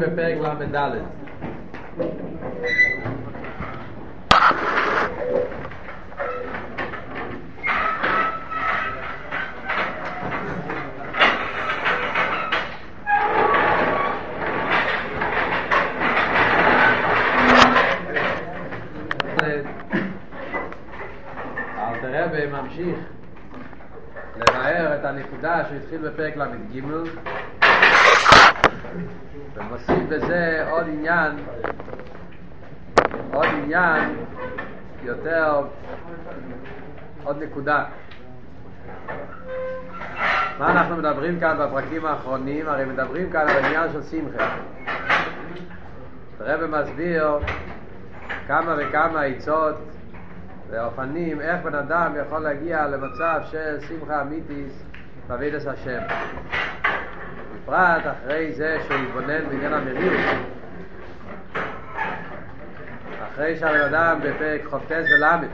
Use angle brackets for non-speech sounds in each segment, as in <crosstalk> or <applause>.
בפרק ל"ד. ממשיך לבאר את הנקודה שהתחיל בפרק ל"ג ומוסיף בזה עוד עניין עוד עניין יותר עוד נקודה. מה אנחנו מדברים כאן בפרקים האחרונים? הרי מדברים כאן על עניין של שמחה. הרב מסביר כמה וכמה עצות ואופנים איך בן אדם יכול להגיע למצב של שמחה אמיתיס בעבידת השם. בפרט אחרי זה שהוא יתבונן בעניין המרירות. אחרי שהבן אדם בפרק חופטס ולמד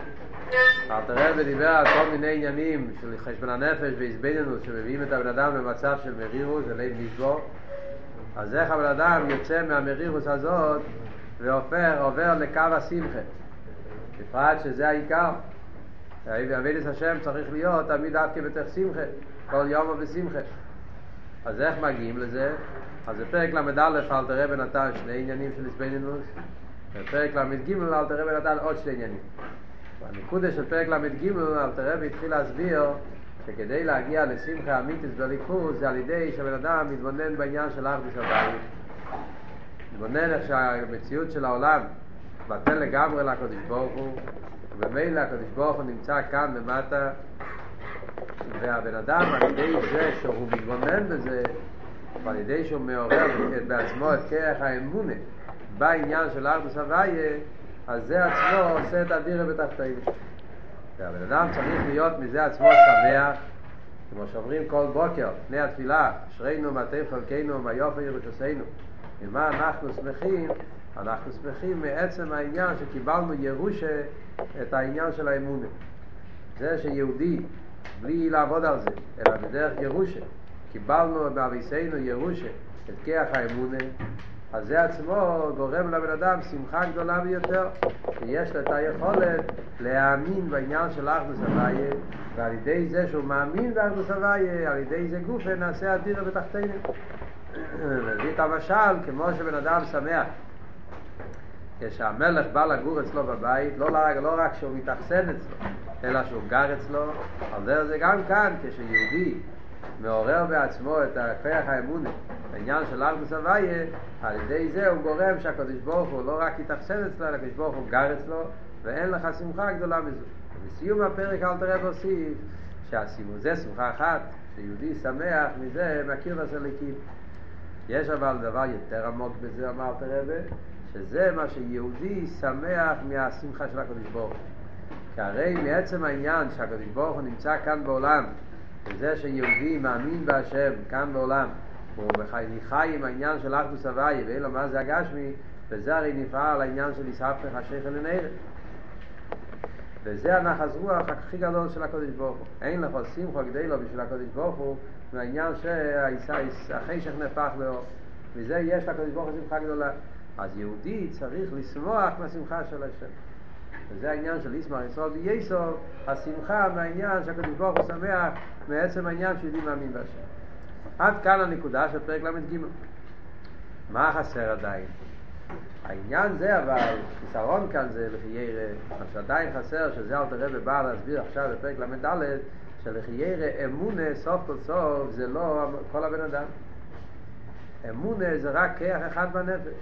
אלתר רבי דיבר על כל מיני עניינים של חשבון הנפש והזבנינוס שמביאים את הבן אדם למצב של מרירות ולב נשבור אז איך הבן אדם יוצא מהמרירות הזאת ועובר עובר לקו השמחה? בפרט שזה העיקר. ועבידת השם צריך להיות תמיד דווקא בתוך שמחה כל יום ובשמחה אז איך מגיעים לזה? אז בפרק ל"א אלתר רבי נתן שני עניינים של הסבנינוס בפרק ל"ג אלתר רבי נתן עוד שני עניינים בנקודה של פרק ל"ג אלתר רבי התחיל להסביר שכדי להגיע לשמחה אמיתית בליכוז זה על ידי שהבן אדם מתבונן בעניין של אחדוס הבית מתבונן איך שהמציאות של העולם בטל לגמרי לקדוש ברוך הוא וממילא הקדוש ברוך הוא נמצא כאן למטה והבן אדם על ידי זה שהוא מתבונן בזה ועל ידי שהוא מעורר בעצמו את כרך האמונה בעניין של ארדוס הוויה אז זה עצמו עושה את הדירה בתחתינו והבן אדם צריך להיות מזה עצמו שמח כמו שאומרים כל בוקר לפני התפילה אשרינו מטה חלקנו ויופי ירושסנו ממה אנחנו שמחים? אנחנו שמחים מעצם העניין שקיבלנו ירושה את העניין של האמונה. זה שיהודי בלי לעבוד על זה, אלא בדרך ירושה. קיבלנו באביסנו ירושה את כיח האמונה אז זה עצמו גורם לבן אדם שמחה גדולה ביותר שיש לו את היכולת להאמין בעניין של אחדוס הוויה ועל ידי זה שהוא מאמין באחדוס הוויה על ידי זה גופה נעשה אדירה בתחתינו. מביא את המשל כמו שבן אדם שמח כשהמלך בא לגור אצלו בבית, לא, לא רק שהוא מתאכסן אצלו, אלא שהוא גר אצלו, דרך זה גם כאן, כשיהודי מעורר בעצמו את הכוח האמונה, העניין של ארדוס הוויה, על ידי זה הוא גורם שהקדוש ברוך הוא לא רק יתאכסן אצלו, אלא הקדוש ברוך הוא גר אצלו, ואין לך שמחה גדולה מזו. בסיום הפרק אל תראה להוסיף שהסימון זה שמחה אחת, שיהודי שמח מזה, מכיר לסליקים. יש אבל דבר יותר עמוק בזה, אמר תרבה, שזה מה שיהודי שמח מהשמחה של הקדוש ברוך הוא. כי הרי מעצם העניין שהקדוש ברוך הוא נמצא כאן בעולם, וזה שיהודי מאמין בהשם כאן בעולם, הוא חי עם העניין של אחדוס הוויה, ואין לו מה זה הגשמי, וזה הרי נפעל העניין של יסהפך השכל לנערת. וזה הנחס רוח הכי גדול של הקדוש ברוך הוא. אין לך שמחה כדי לו בשביל הקדוש ברוך הוא, מהעניין שהחשך נהפך לאור. וזה יש לקדוש ברוך הוא שמחה גדולה. אז יהודי צריך לשמוח מהשמחה של השם. וזה העניין של איסמר ישראל בייסור, השמחה מהעניין שהקדוש ברוך הוא שמח מעצם העניין שיהודי מאמין בהשם. עד כאן הנקודה של פרק ל"ג. מה חסר עדיין? העניין זה אבל, חיסרון כאן זה לכי ירא, מה שעדיין חסר, שזה אל תראה ובא להסביר עכשיו בפרק ל"ד, שלכי ירא אמונה סוף כל סוף זה לא כל הבן אדם. אמונה זה רק כיח אחד בנפש.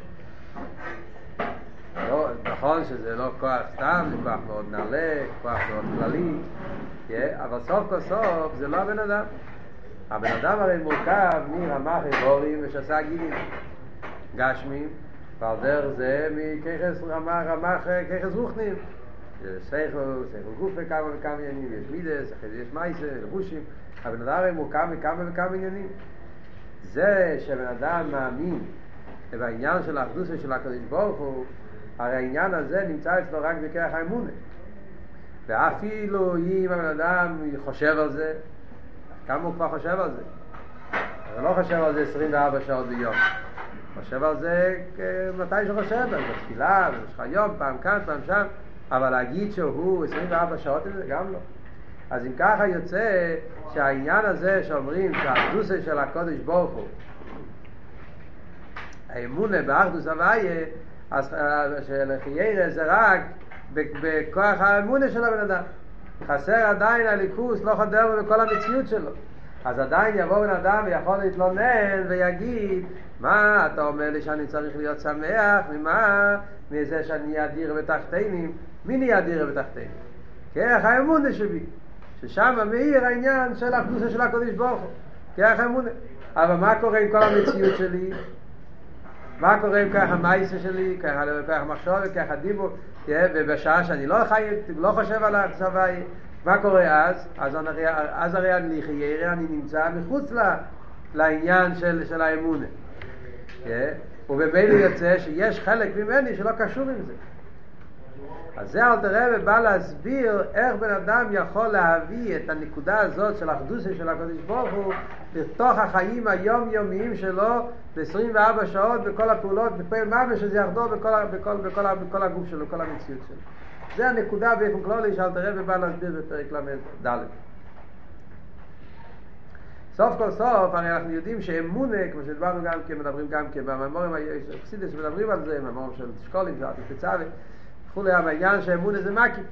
לא, נכון שזה לא כוח סתם, זה כוח מאוד נעלה, כוח מאוד כללי, אבל סוף כל סוף זה לא הבן אדם. הבן אדם הרי מורכב מרמ"ח איבורים ושסה גילים, גשמים, ועל דרך זה מככס רמ"ח, רמ"ח ככס רוחנים. סייכו, סייכו גופה כמה וכמה עניינים, יש מידס, אחרי זה יש מייסה, לבושים, הבן אדם הרי מורכב מכמה וכמה עניינים. זה שבן אדם מאמין ובעניין של האחדוס של הקדוש ברוך הוא, הרי העניין הזה נמצא אצלו רק בכרך האמונה. ואפילו אם הבן אדם חושב על זה, כמה הוא כבר חושב על זה? הוא לא חושב על זה 24 שעות ביום. חושב על זה מתי שחושב, בתפילה, במשך היום, פעם כאן, פעם שם, אבל להגיד שהוא 24 שעות זה גם לא. אז אם ככה יוצא שהעניין הזה שאומרים שהאחדוסה של הקודש ברוך הוא האמונה באחדוס הוויה אז שלחיירה זה רק בכוח האמונה של הבן אדם. חסר עדיין הליכוס לא חודר בכל המציאות שלו. אז עדיין יבוא בן אדם ויכול להתלונן ויגיד מה אתה אומר לי שאני צריך להיות שמח? ממה? מזה שאני אדיר בתחתינים? מי נהיה אדיר בתחתינים? כרך האמונה שבי. ששם מאיר העניין של הקדושה של הקודש ברוך הוא. כרך האמונה. אבל מה קורה עם כל המציאות שלי? מה קורה עם ככה המייסה שלי, ככה, מחשוב, ככה דיבור, ובשעה שאני לא חי, לא חושב על הצבא, מה קורה אז? אז, אני, אז הרי אני חיירה, אני נמצא מחוץ לה, לעניין של, של האמונה. ובמילא יוצא שיש חלק ממני שלא קשור עם זה. אז זה אלתר רבי בא להסביר איך בן אדם יכול להביא את הנקודה הזאת של האחדוסה של הקדוש ברוך הוא לתוך החיים היומיומיים שלו ב-24 שעות בכל הפעולות, בפעיל מוות שזה יחדור בכל, בכל, בכל, בכל הגוף שלו, בכל המציאות שלו. זה הנקודה באופן כללי שאלתר רבי בא להסביר בפרק ל"ד. סוף כל סוף, הרי אנחנו יודעים שאמונה, כמו שדיברנו גם כן, מדברים גם כן, בממורים החסידס מדברים על זה, בממורים של שקולים, של ארטיפצאבי, וכולי, אבל העניין שהאמונה זה מקיף.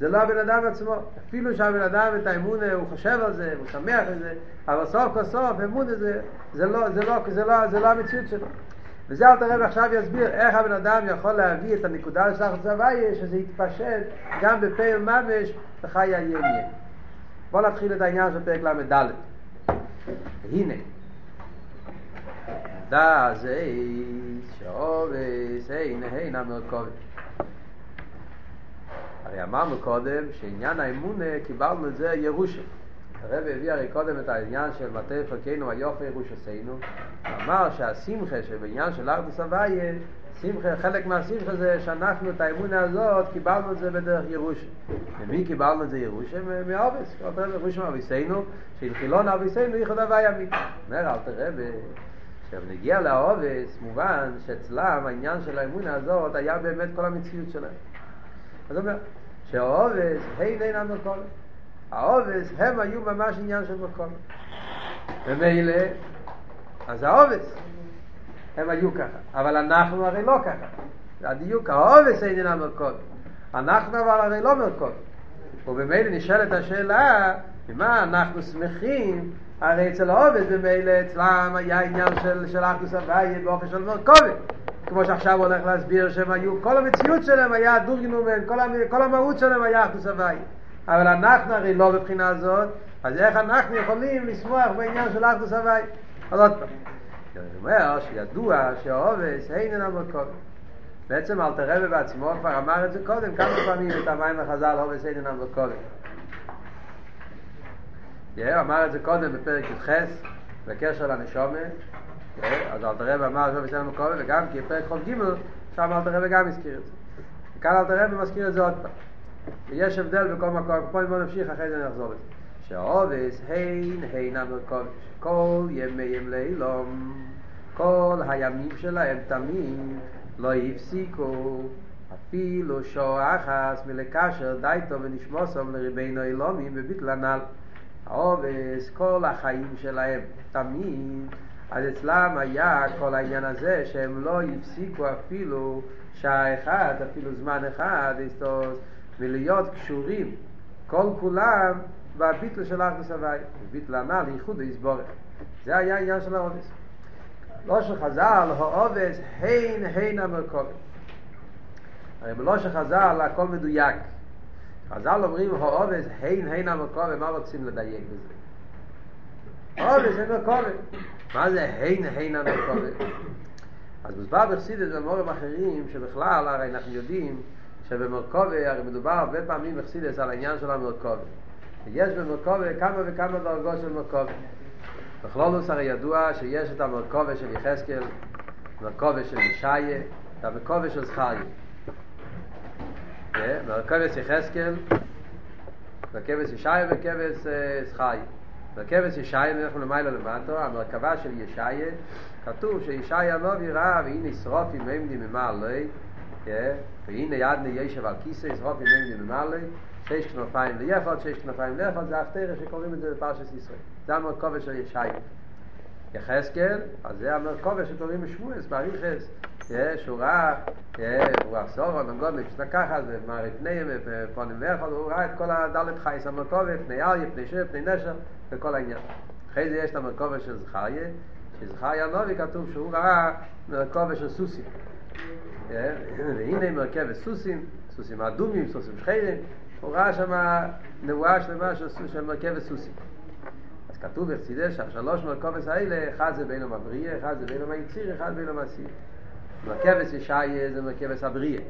זה לא הבן אדם עצמו. אפילו שהבן אדם את האמונה, הוא חושב על זה, הוא שמח על זה, אבל סוף כל סוף אמונה זה, זה, לא, זה, לא, זה, לא, זה לא המציאות שלו. וזה אל תראה עכשיו יסביר איך הבן אדם יכול להביא את הנקודה של הצוויה, שזה יתפשט גם בפעיל ממש בחיי הימין. בואו נתחיל את העניין של פרק ל"ד. הנה, da ze shove sei nei na mokov הרי אמרנו קודם שעניין האמונה קיבלנו את זה ירושה. הרב הביא הרי קודם את העניין של מטה פרקנו היופי ירושסנו אמר שהשמחה שבעניין של ארדוס הוויה שמחה, חלק מהשמחה זה שאנחנו את האמונה הזאת קיבלנו את זה בדרך ירושה. ומי קיבלנו את זה ירושה? מאובס ירושה מאביסנו שעם חילון אביסנו ייחוד הוויה מי אומר אל תראה עכשיו נגיע לאובס מובן שאצלם העניין של האמונה הזאת היה באמת כל המציאות שלהם. אז הוא אומר שהאובס אין אין המקום האובס הם היו ממש עניין של מקום. ומילא אז האובס הם היו ככה. אבל אנחנו הרי לא ככה. הדיוק האובס אין אין המקום אנחנו אבל הרי לא מקום ובמילא נשאלת השאלה במה אנחנו שמחים? הרי אצל העובד במילא אצלם היה עניין של, של אחדוס הוויה באופן של מרכובת כמו שעכשיו הולך להסביר שהם היו, כל המציאות שלהם היה דורגנומן, כל, כל המהות שלהם היה אחדוס הוואי. אבל אנחנו הרי לא בבחינה הזאת, אז איך אנחנו יכולים לשמוח בעניין של אחדוס הוואי? אז עוד פעם. אני אומר שידוע שהעובס אין המקום. בעצם אל תראה בעצמו כבר אמר את זה קודם כמה פעמים את המים החז"ל עובס אין המקום. אמר את זה קודם בפרק י"ח בקשר לנשומה אז אל תראה אמר עכשיו בסדר מקום וגם כי פרק חוב ג' שם אל תראה גם הזכיר את זה. וכאן אל תראה ומזכיר את זה עוד פעם. ויש הבדל בכל מקום פה בוא נמשיך אחרי זה נחזור לזה. שעובס הין הין המקום כל ימי ים לילום כל הימים שלהם תמיד לא הפסיקו אפילו שוע אחס מלקשר דייטו ונשמוסום לריבינו אילומים וביטל הנ"ל העובס כל החיים שלהם תמיד אז אצלם היה כל העניין הזה שהם לא הפסיקו אפילו שעה אחת, אפילו זמן אחד, ולהיות קשורים כל כולם בביטל של ארץ הוואי, ביטל הנ"ל, ייחוד היסבורת. זה היה העניין של העובס. לא שחז"ל, העובס, הין הין המרכובת. הרי בלא שחז"ל הכל מדויק. חז"ל אומרים העובס, הין הין המרכובת, מה רוצים לדייק בזה? עובס זה מרכובת. מה זה הין הין המרכובת? אז מוסבר בחסידס במורים אחרים שבכלל הרי אנחנו יודעים שבמרכובת הרי מדובר הרבה פעמים בחסידס על העניין של המרכובת ויש במרכובת כמה וכמה דרגות של מרכובת בכלולוס הרי ידוע שיש את המרכובת של יחזקאל מרכובת של ישעיה והמרכובת של זכריה. מרכובת יחזקאל מרכובת ישעיה ומרכובת זכריה מרכבת ישעיה נלך למעלה למטו, המרכבה של ישעיה, כתוב שישעיה הנובי ראה והנה שרופים ממדי ממעלי, והנה ידני ישב על כיסא שרופים ממדי ממעלי, שש כנופיים ליפות, שש כנופיים ליפות, זה הפטרה שקוראים את זה בפרשת ישראל. זה המרכבה של ישעיה. יחזקאל, אז זה המרכבה שקוראים בשמואס, באריכס, שהוא ראה, הוא אסור, הנגוד לקח על זה, מערי פניהם, פונים ואיכות, הוא ראה את כל הדלת חייס המרכבה, פני אריה, פני שב, פני נשר, וכל העניין. אחרי זה יש את המרכבה של זכריה, שזכריה נובי כתוב שהוא ראה מרכבה של סוסים. והנה מרכבת סוסים, סוסים אדומים, סוסים שחיירים, הוא ראה שם נבואה שלמה של מרכבת סוסים. אז כתוב בחסידס שהשלוש מרכובס האלה, אחד זה בין המבריא, אחד זה בין היציר, אחד בין המסיר. מרכבס ישעיה זה מרכבס הבריאה.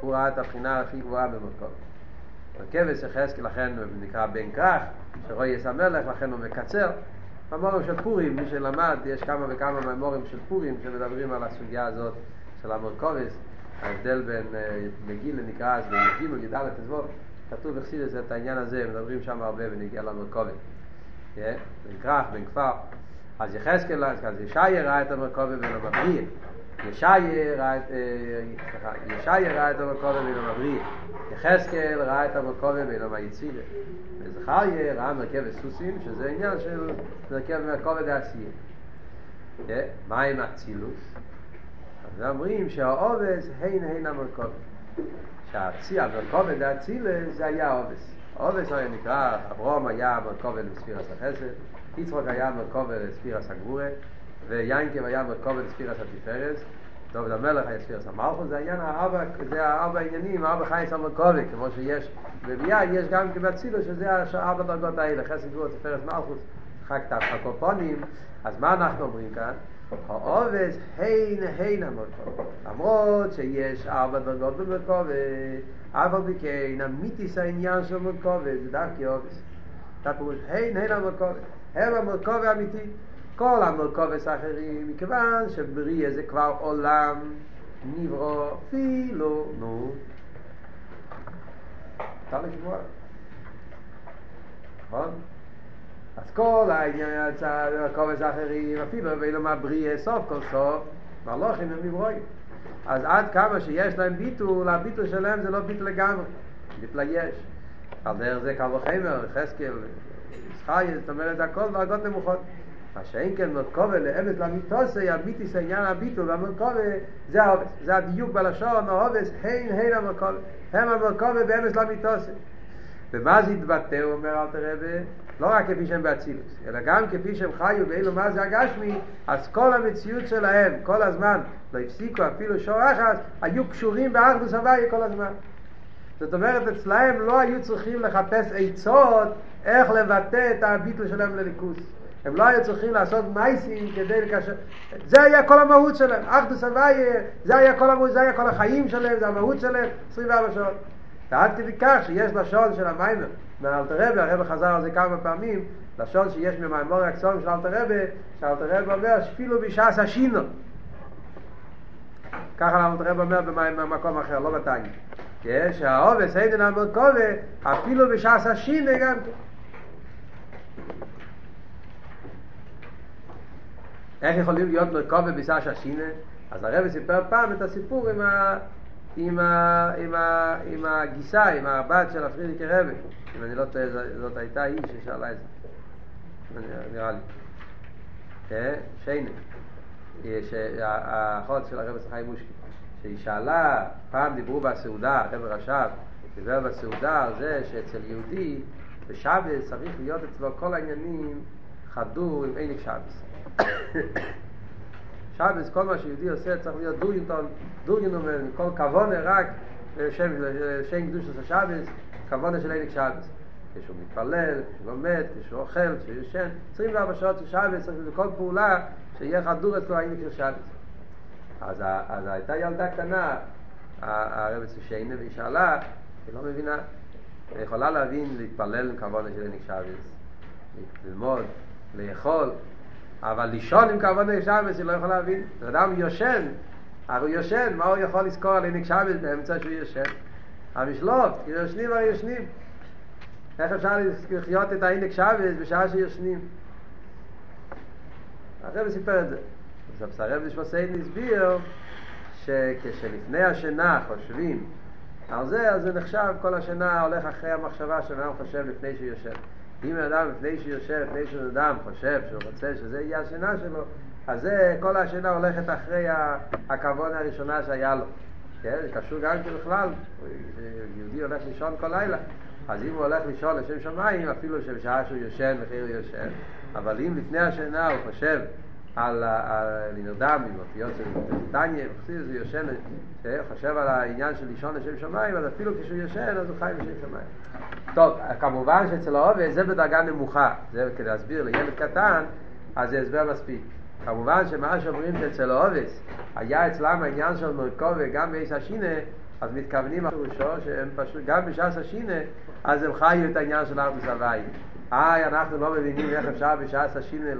הוא ראה את הבחינה הכי גבוהה במרכובס. מרכבס יחזקאל לכן נקרא בן כרך, שרואי המלך, לכן הוא מקצר. ממורים של פורים, מי שלמד, יש כמה וכמה ממורים של פורים שמדברים על הסוגיה הזאת של המרכובס, ההבדל בין מגילה נקרא אז בי"ג י"ד תזבור, כתוב בחסידס את העניין הזה, מדברים שם הרבה ונגיע למרכובס. בן כרך, בן כפר. אז יחזקאל, אז ישעיה ראה את המרכובס בין המבריא. ישעיה ראה את, ישעיה ראה את המרכובס בין המבריא. יחזקאל ראה את המרכובס בין המייצירה. וזכריה ראה מרכב סוסים, שזה עניין של מרכב מרכובס דעשייה. מה עם אצילוס? אז אומרים שהעובס הן הן המרכובס. שהצי, המרכובס דאצילס זה היה העובס. העובס היה נקרא, אברום היה מרכובס לספירס החסד, יצחוק היה מרכובס לספירס הגבורה, ויינקב היה מרכובס לספירס התפארס, דוד המלך היה ספירס המלכות, זה העניין הארבע, זה הארבע עניינים, הארבע חייס המרכובס, כמו שיש בביאה, יש גם כבצילו, שזה הארבע דרגות האלה, חסד גבורה, תפארס מלכות, חג תחת הקופונים, אז מה אנחנו אומרים כאן? העובס הן הן המרכובת. למרות שיש ארבע דרגות במרכובת, אף על פי כן המיתיס העניין של מרכובת זה דווקא עובס. אתה פירוש הן הן המרכובת. הם המרכובת האמיתי. כל המרכובת האחרים, מכיוון שבריאה זה כבר עולם נברוא אפילו, נו. אתה לשמוע. נכון? אז כל העניין הקובץ האחרים, אפילו ואילו מה בריאה סוף כל סוף, מלוכים הם נברואים. אז עד כמה שיש להם ביטול, הביטול שלהם זה לא ביטול לגמרי, ביטול יש. על דרך זה קל וחמר, חזקאל, ישחי, זאת אומרת, הכל דרגות נמוכות. מה שאין כן מרכובה לאמס למיתוסי, הביטיס העניין הביטול והמרכובה, זה העובס. זה הדיוק בלשון, העובס, הן הן המרכובה. הם המרכובה באמס למיתוסי. ומה זה התבטא, הוא אומר אל תרבה, לא רק כפי שהם באצילוס, אלא גם כפי שהם חיו באילו מה זה הגשמי, אז כל המציאות שלהם, כל הזמן, לא הפסיקו אפילו שור אחת, היו קשורים באחדוס הוויה כל הזמן. זאת אומרת, אצלהם לא היו צריכים לחפש עצות איך לבטא את הביטל שלהם לליכוס. הם לא היו צריכים לעשות מייסים כדי לקשר... זה היה כל המהות שלהם, אחדוס הוויה, זה היה כל המהות, זה היה כל החיים שלהם, זה המהות שלהם, 24 שעות. ועד כדי כך שיש לשון של המיימר, מאלתר רבי, הרבי חזר על זה כמה פעמים, לשון שיש ממיימורי הקצורים של אלתר רבי, שאלתר רבי אומר, שפילו בשעס השינו. ככה אלתר רבי אומר במקום אחר, לא בתניא. שהעובס אין המרכובה, אפילו בשעס השינו גם כן. איך יכולים להיות מרכובה בשעס השינו? אז הרבי סיפר פעם את הסיפור עם ה... עם, ה, עם, ה, עם הגיסה, עם הבת של הפרידיק רבי. אם אני לא טועה, זאת הייתה היא ששאלה את זה. נראה לי. כן? שיינה. האחות של הרבי חיים מושקי. שהיא שאלה, פעם דיברו בסעודה, הרבי רש"ב, דיבר בסעודה על זה שאצל יהודי, בשבת צריך להיות אצלו כל העניינים חדור עם עיניק שבס. <coughs> שבס, כל מה שיהודי עושה צריך להיות דורגנטון, דורגנטון, כל כוונה רק שם, שם קדוש של שבס, כוונה של עניק שבס. כשהוא מתפלל, כשהוא לומד, כשהוא אוכל, כשהוא ישן, 24 שעות של שבס, צריך לכל פעולה שיהיה חדור אצלו העניק של שבס. אז, אז הייתה ילדה קטנה, הרבצה שיינה, והיא שאלה, היא לא מבינה, היא יכולה להבין, להתפלל עם כוונה של עניק שבס, ללמוד, לאכול, אבל לישון עם כוונה שבס היא לא יכולה להבין. אדם יושן, הרי הוא יושן, מה הוא יכול לזכור על עניק שבס באמצע שהוא יושן? המשלוט, כי יושנים הרי יושנים. איך אפשר לחיות את העינק שבס בשעה שישנים? הרב סיפר את זה. אז הרב נשמסיין הסביר שכשלפני השינה חושבים על זה, אז זה נחשב, כל השינה הולך אחרי המחשבה שבן אדם חושב לפני שהוא יושב. אם אדם לפני שהוא יושב, לפני שבן אדם חושב שהוא רוצה שזה יהיה השינה שלו, אז זה, כל השינה הולכת אחרי הכוון הראשונה שהיה לו. כן, זה קשור גם כן בכלל, יהודי הולך לישון כל לילה. אז אם הוא הולך לישון לשם שמיים, אפילו שבשעה שהוא יושן וכי הוא יושן, אבל אם לפני השינה הוא חושב על נרדם עם אותיות של טניה, הוא יושן, חושב על העניין של לישון לשם שמיים, אז אפילו כשהוא יושן אז הוא חי לשם שמיים. טוב, כמובן שאצל העובד זה בדרגה נמוכה, זה כדי להסביר לילד קטן, אז זה הסבר מספיק. כמובן שמה שאומרים שאצל העובס היה אצלם העניין של מרכוב וגם באיס השינה אז מתכוונים פירושו שהם פשוט גם בשעת השינה אז הם חיו את העניין של ארדוס הוואי איי אנחנו לא מבינים איך אפשר בשעת השינה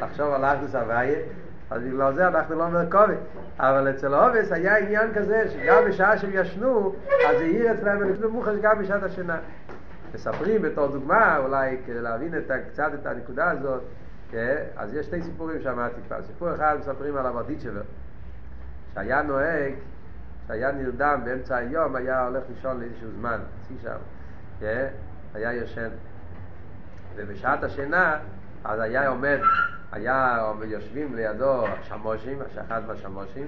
לחשוב על ארדוס הוואי אז בגלל זה אנחנו לא מרכובת אבל אצל העובס היה עניין כזה שגם בשעה שהם ישנו אז העיר אצלם ולפני מוחש גם בשעת השינה מספרים בתור דוגמה אולי כדי להבין את, קצת את הנקודה הזאת כן? אז יש שתי סיפורים שאמרתי כבר. סיפור אחד מספרים על הברדיצ'בר, שהיה נוהג, שהיה נרדם באמצע היום, היה הולך לישון לאיזשהו זמן, חצי שם, כן? היה יושן. ובשעת השינה, אז היה עומד, היה יושבים לידו שמושים, אחד מהשמושים,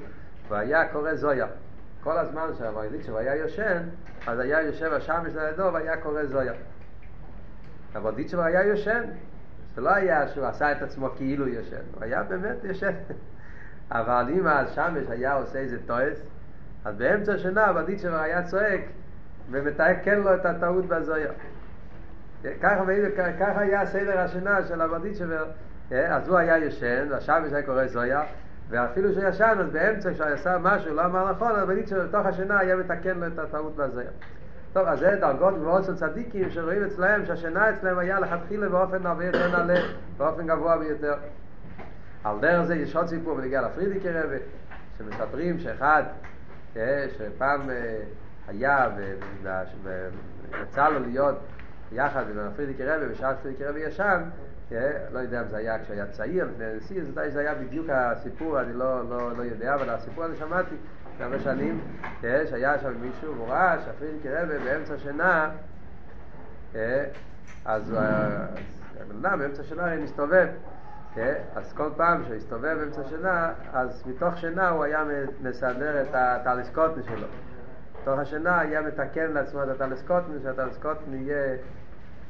והיה קורא זויה. כל הזמן שהברדיצ'בר היה יושן, אז היה יושב השמש לידו והיה קורא זויה. הברדיצ'בר היה יושן, זה לא היה שהוא עשה את עצמו כאילו ישן, הוא היה באמת ישן. <laughs> אבל אם השמש היה עושה איזה טועס, אז באמצע השנה הודיצ'ר היה צועק ומתקן לו את הטעות בזויה. ככה, היה סדר השינה של הודיצ'ר, אז הוא היה ישן, והשמש היה קורא זויה, ואפילו שהוא ישן, אז באמצע כשהוא עשה משהו, לא אמר נכון, הודיצ'ר בתוך השינה היה מתקן לו את הטעות בזויה. טוב, אז זה דרגות מאוד של צדיקים שרואים אצלהם שהשינה אצלם היה לכתחילה באופן הרבה יותר נעלה, באופן גבוה ביותר. על דרך זה יש עוד סיפור בנגיע לפרידיקי רבי, שמספרים שאחד, שפעם היה ויצא לו להיות יחד עם הפרידיקי רבי בשעה פרידיקי רבי ישן, לא יודע אם זה היה כשהיה צעיר, לפני הנשיא, זה היה בדיוק הסיפור, אני לא, לא, לא יודע, אבל הסיפור הזה שמעתי כמה שנים, שהיה שם מישהו, הוא ראה שהפרידיקי רבי באמצע שינה, אז הבן אדם באמצע שינה מסתובב, אז כל פעם שהוא הסתובב באמצע שינה, אז מתוך שינה הוא היה מסדר את הטלסקוטן שלו. מתוך השינה היה מתקן לעצמו את הטלסקוטן, שהטלסקוטן יהיה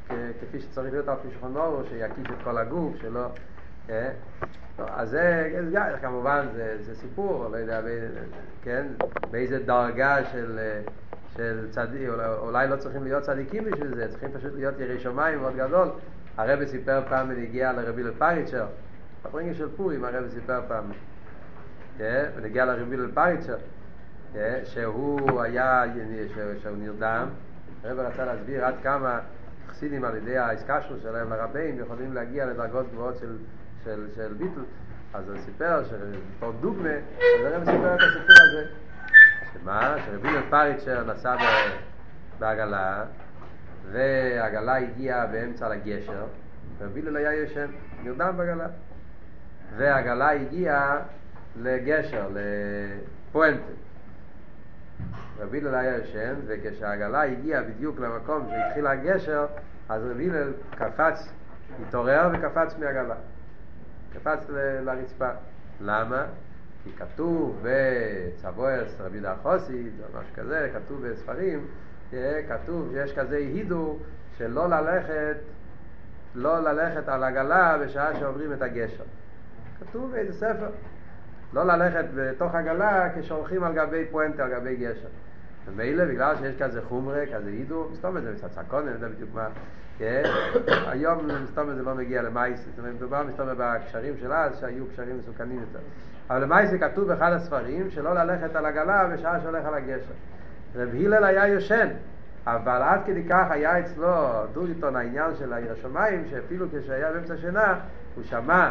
כפי שצריך להיות על פי שולחן אור, שיקיף את כל הגוף, שלא... אז זה, כמובן, זה, זה סיפור, לא יודע, כן, באיזה דרגה של, של צדיק, אולי לא צריכים להיות צדיקים בשביל זה, צריכים פשוט להיות ירי שמיים מאוד גדול. הרבי סיפר פעם ונגיע לרבי לפריצ'ר, בפרינגל של פורים הרבי סיפר פעם, ונגיע לרבי לפריצ'ר, שהוא היה, שהוא נרדם, הרבי רצה להסביר עד כמה חסידים על ידי האיסקשרו שלהם לרבים יכולים להגיע לדרגות גבוהות של של, של ביטל, אז הוא סיפר שבתור דוגמה, אז הרב סיפר את הסיפור הזה. שמה? שרבי פריצ'ר נסע בעגלה, והעגלה הגיעה באמצע לגשר, ורבי לא היה ישן, נרדם בעגלה. והעגלה הגיעה לגשר, לפואנטה. רבי הלל היה ישן, וכשהעגלה הגיעה בדיוק למקום שהתחיל הגשר, אז רבי הלל קפץ, התעורר וקפץ מהעגלה. קפץ לרצפה. למה? כי כתוב בצבועס רבי דה חוסי, או משהו כזה, כתוב בספרים, כתוב שיש כזה הידור שלא ללכת, לא ללכת על עגלה בשעה שעוברים את הגשר. כתוב באיזה ספר. לא ללכת בתוך עגלה כשהולכים על גבי פואנטה, על גבי גשר. ומילא בגלל שיש כזה חומרה, כזה הידור, מסתום את זה מצד סקונה, אני יודע בדיוק מה, כן? <coughs> היום מסתום את זה לא מגיע למייס, זאת אומרת, מדובר מסתום בקשרים של אז, שהיו קשרים מסוכנים יותר. אבל למייס כתוב באחד הספרים, שלא ללכת על עגלה בשעה שהולך על הגשר. רב הלל היה יושן, אבל עד כדי כך היה אצלו דוריטון העניין של העיר השמיים, שאפילו כשהיה באמצע שינה, הוא שמע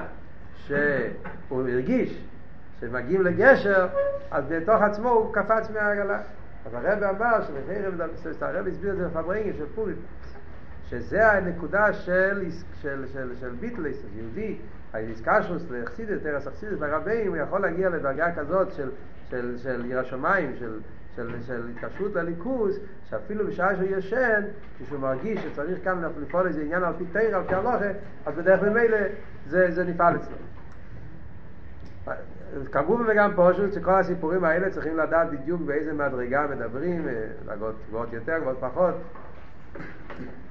שהוא הרגיש שמגיעים לגשר, אז בתוך עצמו הוא קפץ מהעגלה. אז הרב אמר שלפני רב, הרב הסביר את זה בפברנגל של פורים, שזה הנקודה של, של, של, של ביטלס, יהודי, האיסקשוס לחסידס, תרס אכסידס, לרבים, הוא יכול להגיע לדרגה כזאת של, של, של ירא שמיים, של, של, של התקשרות לליכוז, שאפילו בשעה שהוא ישן, כשהוא מרגיש שצריך כאן לפעול איזה עניין על פי תרא, על פי הלוכה, אז בדרך ממילא זה, זה נפעל אצלו. כמובן וגם פשוט שכל הסיפורים האלה צריכים לדעת בדיוק באיזה מדרגה מדברים, דרגות גבוהות יותר, גבוהות פחות.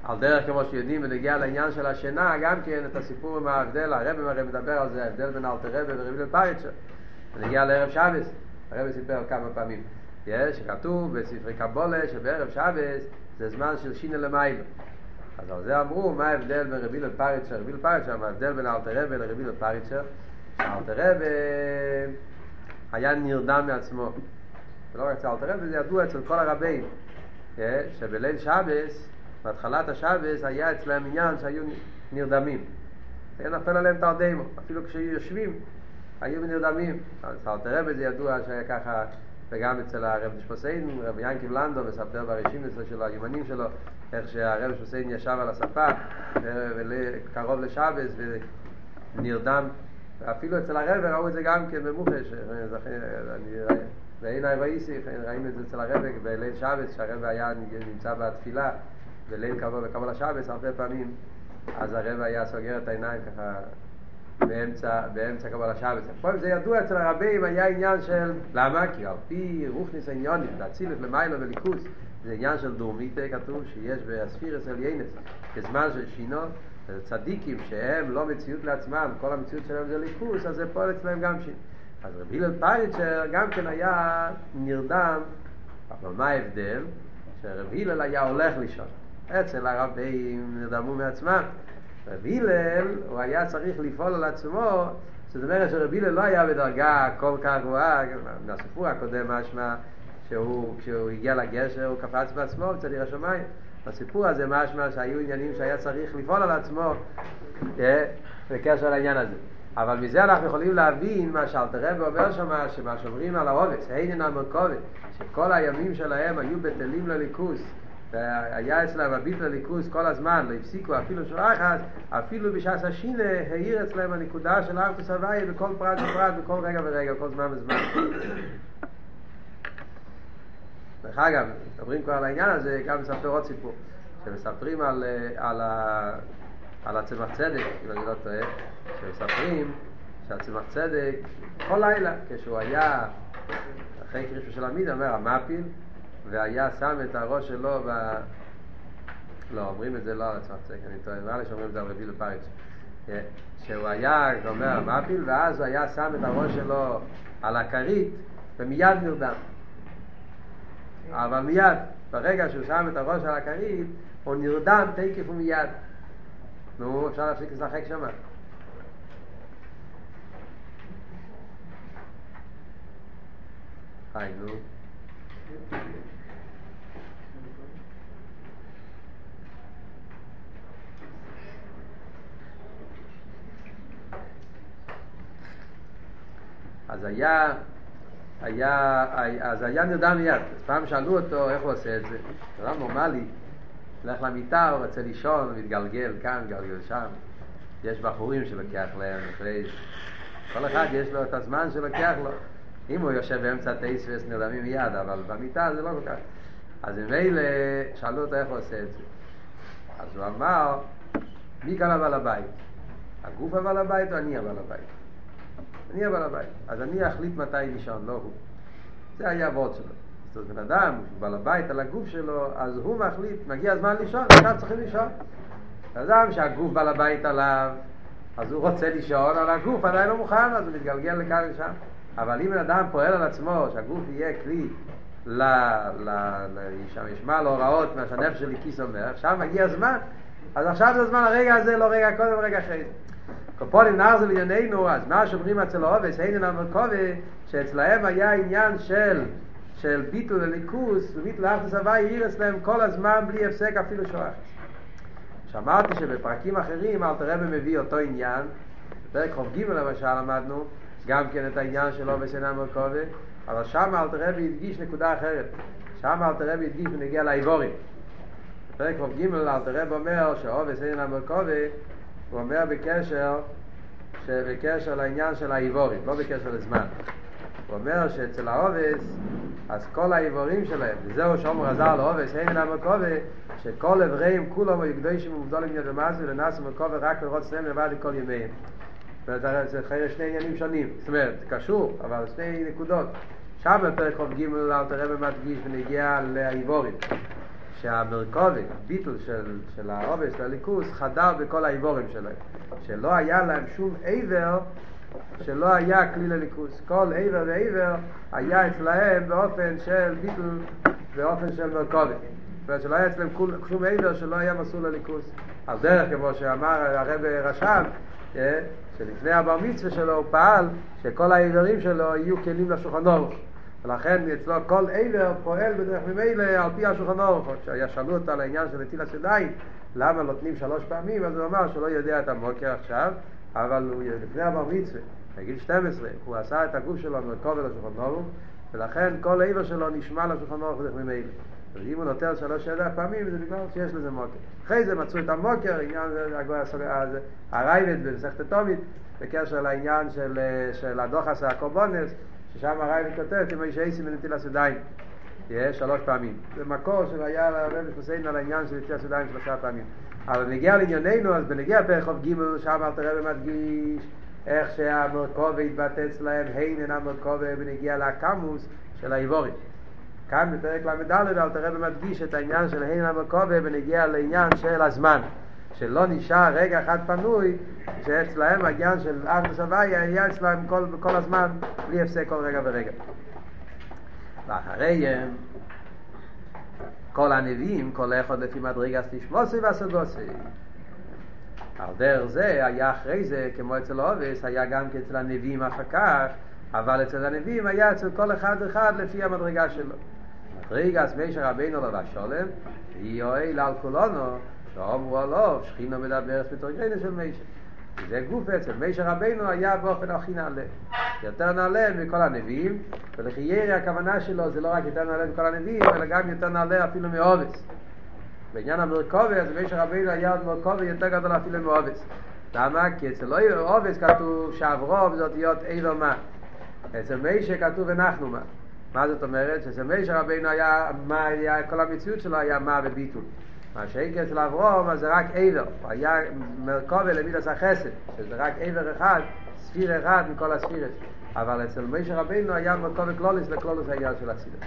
על דרך כמו שיודעים בנגיע לעניין של השינה, גם כן את הסיפור עם ההבדל, הרב הרי מדבר על זה, ההבדל בין אלתר רבי ורבי לפריצ'ר. בנגיע לערב שבס, הרב סיפר כמה פעמים. יש, כתוב בספרי קבולה שבערב שבס זה זמן של שינה למיילו. אז על זה אמרו, מה ההבדל בין רבי לפריצ'ר, רבי לפריצ'ר, מה ההבדל בין אלתר רבי לרבי לפריצ'ר? אלתר רבי היה נרדם מעצמו. ולא רק אצל אלתר רבי, זה ידוע אצל כל הרבים, שבליל שבס בהתחלת השבס היה אצלם עניין שהיו נרדמים. היה נפל עליהם תרדמו, אפילו כשהיו יושבים, היו נרדמים. אז אלתר רבי זה ידוע שהיה ככה, וגם אצל הרב נשפוסיין, רבי ינקי בלנדו מספר בראשים שלו, היומנים שלו, איך שהרב נשפוסיין ישב על הספה, קרוב לשבס, ונרדם. ואפילו אצל הרב ראו את זה גם כן במוחש, ואין ראיסי, ראינו את זה אצל הרב בליל שבס, שהרב היה נמצא בתפילה. בליל קבול השבס הרבה פעמים, אז הרב היה סוגר את העיניים ככה באמצע, באמצע קבול השבס. פה זה ידוע אצל הרבים היה עניין של, למה? כי על פי רוחניס העניונים, להציל את למיילו וליכוס, זה עניין של דורמיטה, כתוב שיש באספירס עליינס, כזמן של שינו, צדיקים שהם לא מציאות לעצמם, כל המציאות שלהם זה ליכוס, אז זה פועל אצלם גם שין. אז רבי הלל פריצ'ר גם כן היה נרדם, אבל מה ההבדל? שרבי הלל היה הולך לישון. אצל הרבים נרדמו מעצמם. רבי הלל, הוא היה צריך לפעול על עצמו, זאת אומרת שרבי הלל לא היה בדרגה כל כך גבוהה, מהסיפור הקודם משמע שהוא, כשהוא הגיע לגשר הוא קפץ בעצמו בצדיר השמיים. בסיפור הזה משמע שהיו עניינים שהיה צריך לפעול על עצמו בקשר לעניין הזה. אבל מזה אנחנו יכולים להבין מה שאלתר רבי אומר שם, שמה שאומרים על העובס, אינן המרכובת, שכל הימים שלהם היו בטלים לליכוס, והיה אצלם הביט לליכוז כל הזמן, לא הפסיקו אפילו שעה אחת, אפילו בשעת השינה העיר אצלם הנקודה של ארתוס הוויה בכל פרט ופרט, בכל רגע ורגע, בכל זמן וזמן. דרך אגב, מדברים כבר על העניין הזה, גם מספר עוד סיפור, שמספרים על, על, על הצמח צדק, אם אני לא טועה, שמספרים שהצמח צדק כל לילה, כשהוא היה אחרי קרישו של עמיד, אומר המפיל, והיה שם את הראש שלו ב... לא, אומרים את זה לא על הצמצק, אני טועה, נראה לי שאומרים את זה על רבי לפריץ. שהוא היה, אומר המפיל, ואז הוא היה שם את הראש שלו על הכרית, ומיד נרדם. אבל מיד, ברגע שהוא שם את הראש על הכרית, הוא נרדם תקף ומיד. נו, אפשר להפסיק לשחק שם. היי, נו. אז היה, היה, אז היה נרדם מיד. פעם שאלו אותו איך הוא עושה את זה. לא נורמלי. הולך למיטה, הוא רוצה לישון, מתגלגל כאן, מתגלגל שם. יש בחורים שלוקח להם אחרי... כל אחד יש לו את הזמן שלוקח לו. אם הוא יושב באמצע טייסווס נרדמים מיד, אבל במיטה זה לא כל כך. אז ממילא שאלו אותו איך הוא עושה את זה. אז הוא אמר, מי כאן הבעל הבית? הגוף הבעל הבית או אני הבעל הבית? אני הבעל הבית. אז אני אחליט מתי לישון, לא הוא. זה היה הוורד שלו. זאת אומרת, בן אדם, בעל הבית על הגוף שלו, אז הוא מחליט, מגיע הזמן לישון, עכשיו צריכים לישון. אדם שהגוף בעל הבית עליו, אז הוא רוצה לישון, אבל הגוף עדיין לא מוכן, אז הוא מתגלגל לכאן ולשם. אבל אם בן אדם פועל על עצמו, שהגוף יהיה כלי ל... ל... ל... ישמע להוראות מה שהנפש שלי כיס אומר, עכשיו מגיע הזמן, אז עכשיו זה הזמן, הרגע הזה, לא רגע קודם, רגע אחרי זה. קופולים נער זה לענייננו, אז מה שאומרים אצל העובס, הנה נמרקובה, שאצלהם היה עניין של, של ביטול הליכוס, וביטול האחדוס הוואי, העיר אצלהם כל הזמן בלי הפסק אפילו שואח. שאמרתי שבפרקים אחרים אלתר רבי מביא אותו עניין, בפרק ח"ג למשל למדנו, גם כן את העניין של עובס אינה מרכובה, אבל שם אלתר רבי הדגיש נקודה אחרת. שם אלתר רבי הדגיש ונגיע לאיבורים. פרק כ"ג אלתר רב אומר שהעובס אין המרכובי הוא אומר בקשר בקשר לעניין של האיבורים, לא בקשר לזמן. הוא אומר שאצל העובס, אז כל האיבורים שלהם, וזהו שאומר עזר לעובס, אין מן המרכובי, שכל אבריהם כולם היו קדושים ומובדלים יד ומעשי ונעשו מרכובי רק לראות סנם לבד לכל ימיהם. זאת אומרת, זה חייר שני עניינים שונים. זאת אומרת, קשור, אבל שני נקודות. שם בפרק כ"ג אלתר רב מדגיש ונגיע לאיבורים. שהמרכובת, הביטול של, של העובס לליכוס, חדר בכל האיבורים שלהם. שלא היה להם שום עבר שלא היה כלי לליכוס. כל עבר ועבר היה אצלהם באופן של ביטול, באופן של מרכובת. זאת אומרת שלא היה אצלם שום עבר שלא היה מסור לליכוס. על דרך כמו שאמר הרב רשם, אה, שלפני הבר מצווה שלו הוא פעל שכל האיברים שלו יהיו כלים לשולחן אורך. ולכן אצלו כל עבר פועל בדרך ממילא על פי השולחן אורך. כששאלו אותו על העניין של נטילת ידיים, למה נותנים שלוש פעמים, אז הוא אמר שלא יודע את המוקר עכשיו, אבל הוא לפני הבר מצווה, בגיל 12, הוא עשה את הגוף שלו מרכוב לשולחן אורך, ולכן כל עבר שלו נשמע לשולחן אורך בדרך ממילא. ואם הוא נוטל שלוש שבע פעמים זה בגלל שיש לזה מוקר. אחרי זה מצאו את המוקר, עניין הרייבד במסכת תומית, בקשר לעניין של, של הדוחס הקורבונס, ששם הרייבד כותב כמו איש אייסי מנטילת ידיים. שלוש פעמים. זה מקור שהיה לרבי חוסיין על העניין של נטילת ידיים שלושה פעמים. אבל בנגיע לענייננו, אז בנגיע פרק חוב ג' שם אל תראה ומדגיש איך שהמרכובה התבטא אצלהם, הינן המרכובה בנגיע לקמוס של האיבורים. כאן בפרק ל"ד אל תראה ומדגיש את העניין של הינן המרכובה בנגיע לעניין של הזמן. שלא נשאר רגע אחד פנוי, שאצלהם העניין של ארנוס הוויה היה אצלהם כל, כל הזמן, בלי הפסק כל רגע ורגע. ואחריהם כל הנביאים, כל אחד לפי מדרגת תשמוסי והסגוסי. על דרך זה היה אחרי זה, כמו אצל אובס, היה גם כן אצל הנביאים אחר כך, אבל אצל הנביאים היה אצל כל אחד אחד לפי המדרגה שלו. מדרגת מישר רבינו לו והשולם, היא אוהל על כולנו, שאומרו עליו, שכינו מדברת בתרגלנו של מישר. זה גוף אצל מישר רבינו היה באופן הכי נעלה. יותר נעלה מכל הנביאים, ולחיירי הכוונה שלו זה לא רק יותר נעלה מכל הנביאים, אלא גם יותר נעלה אפילו מאובס. בעניין המרכובי, אז מישר רבינו היה עוד מרכובי יותר גדול אפילו מאובס. למה? כי אצל אובס כתוב שעברו זאת להיות עבר מה. אצל מישר כתוב אנחנו מה. מה זאת אומרת? שאצל מישר רבינו היה, מה היה, כל המציאות שלו היה מה וביטול. שאין אצל אברום, אז זה רק עבר. הוא היה מרכובה למידס החסד, שזה רק עבר אחד, ספיר אחד מכל הספירס. אבל אצל מישר רבינו היה מרכובה קלוליס לקלוליס העניין של הספירס.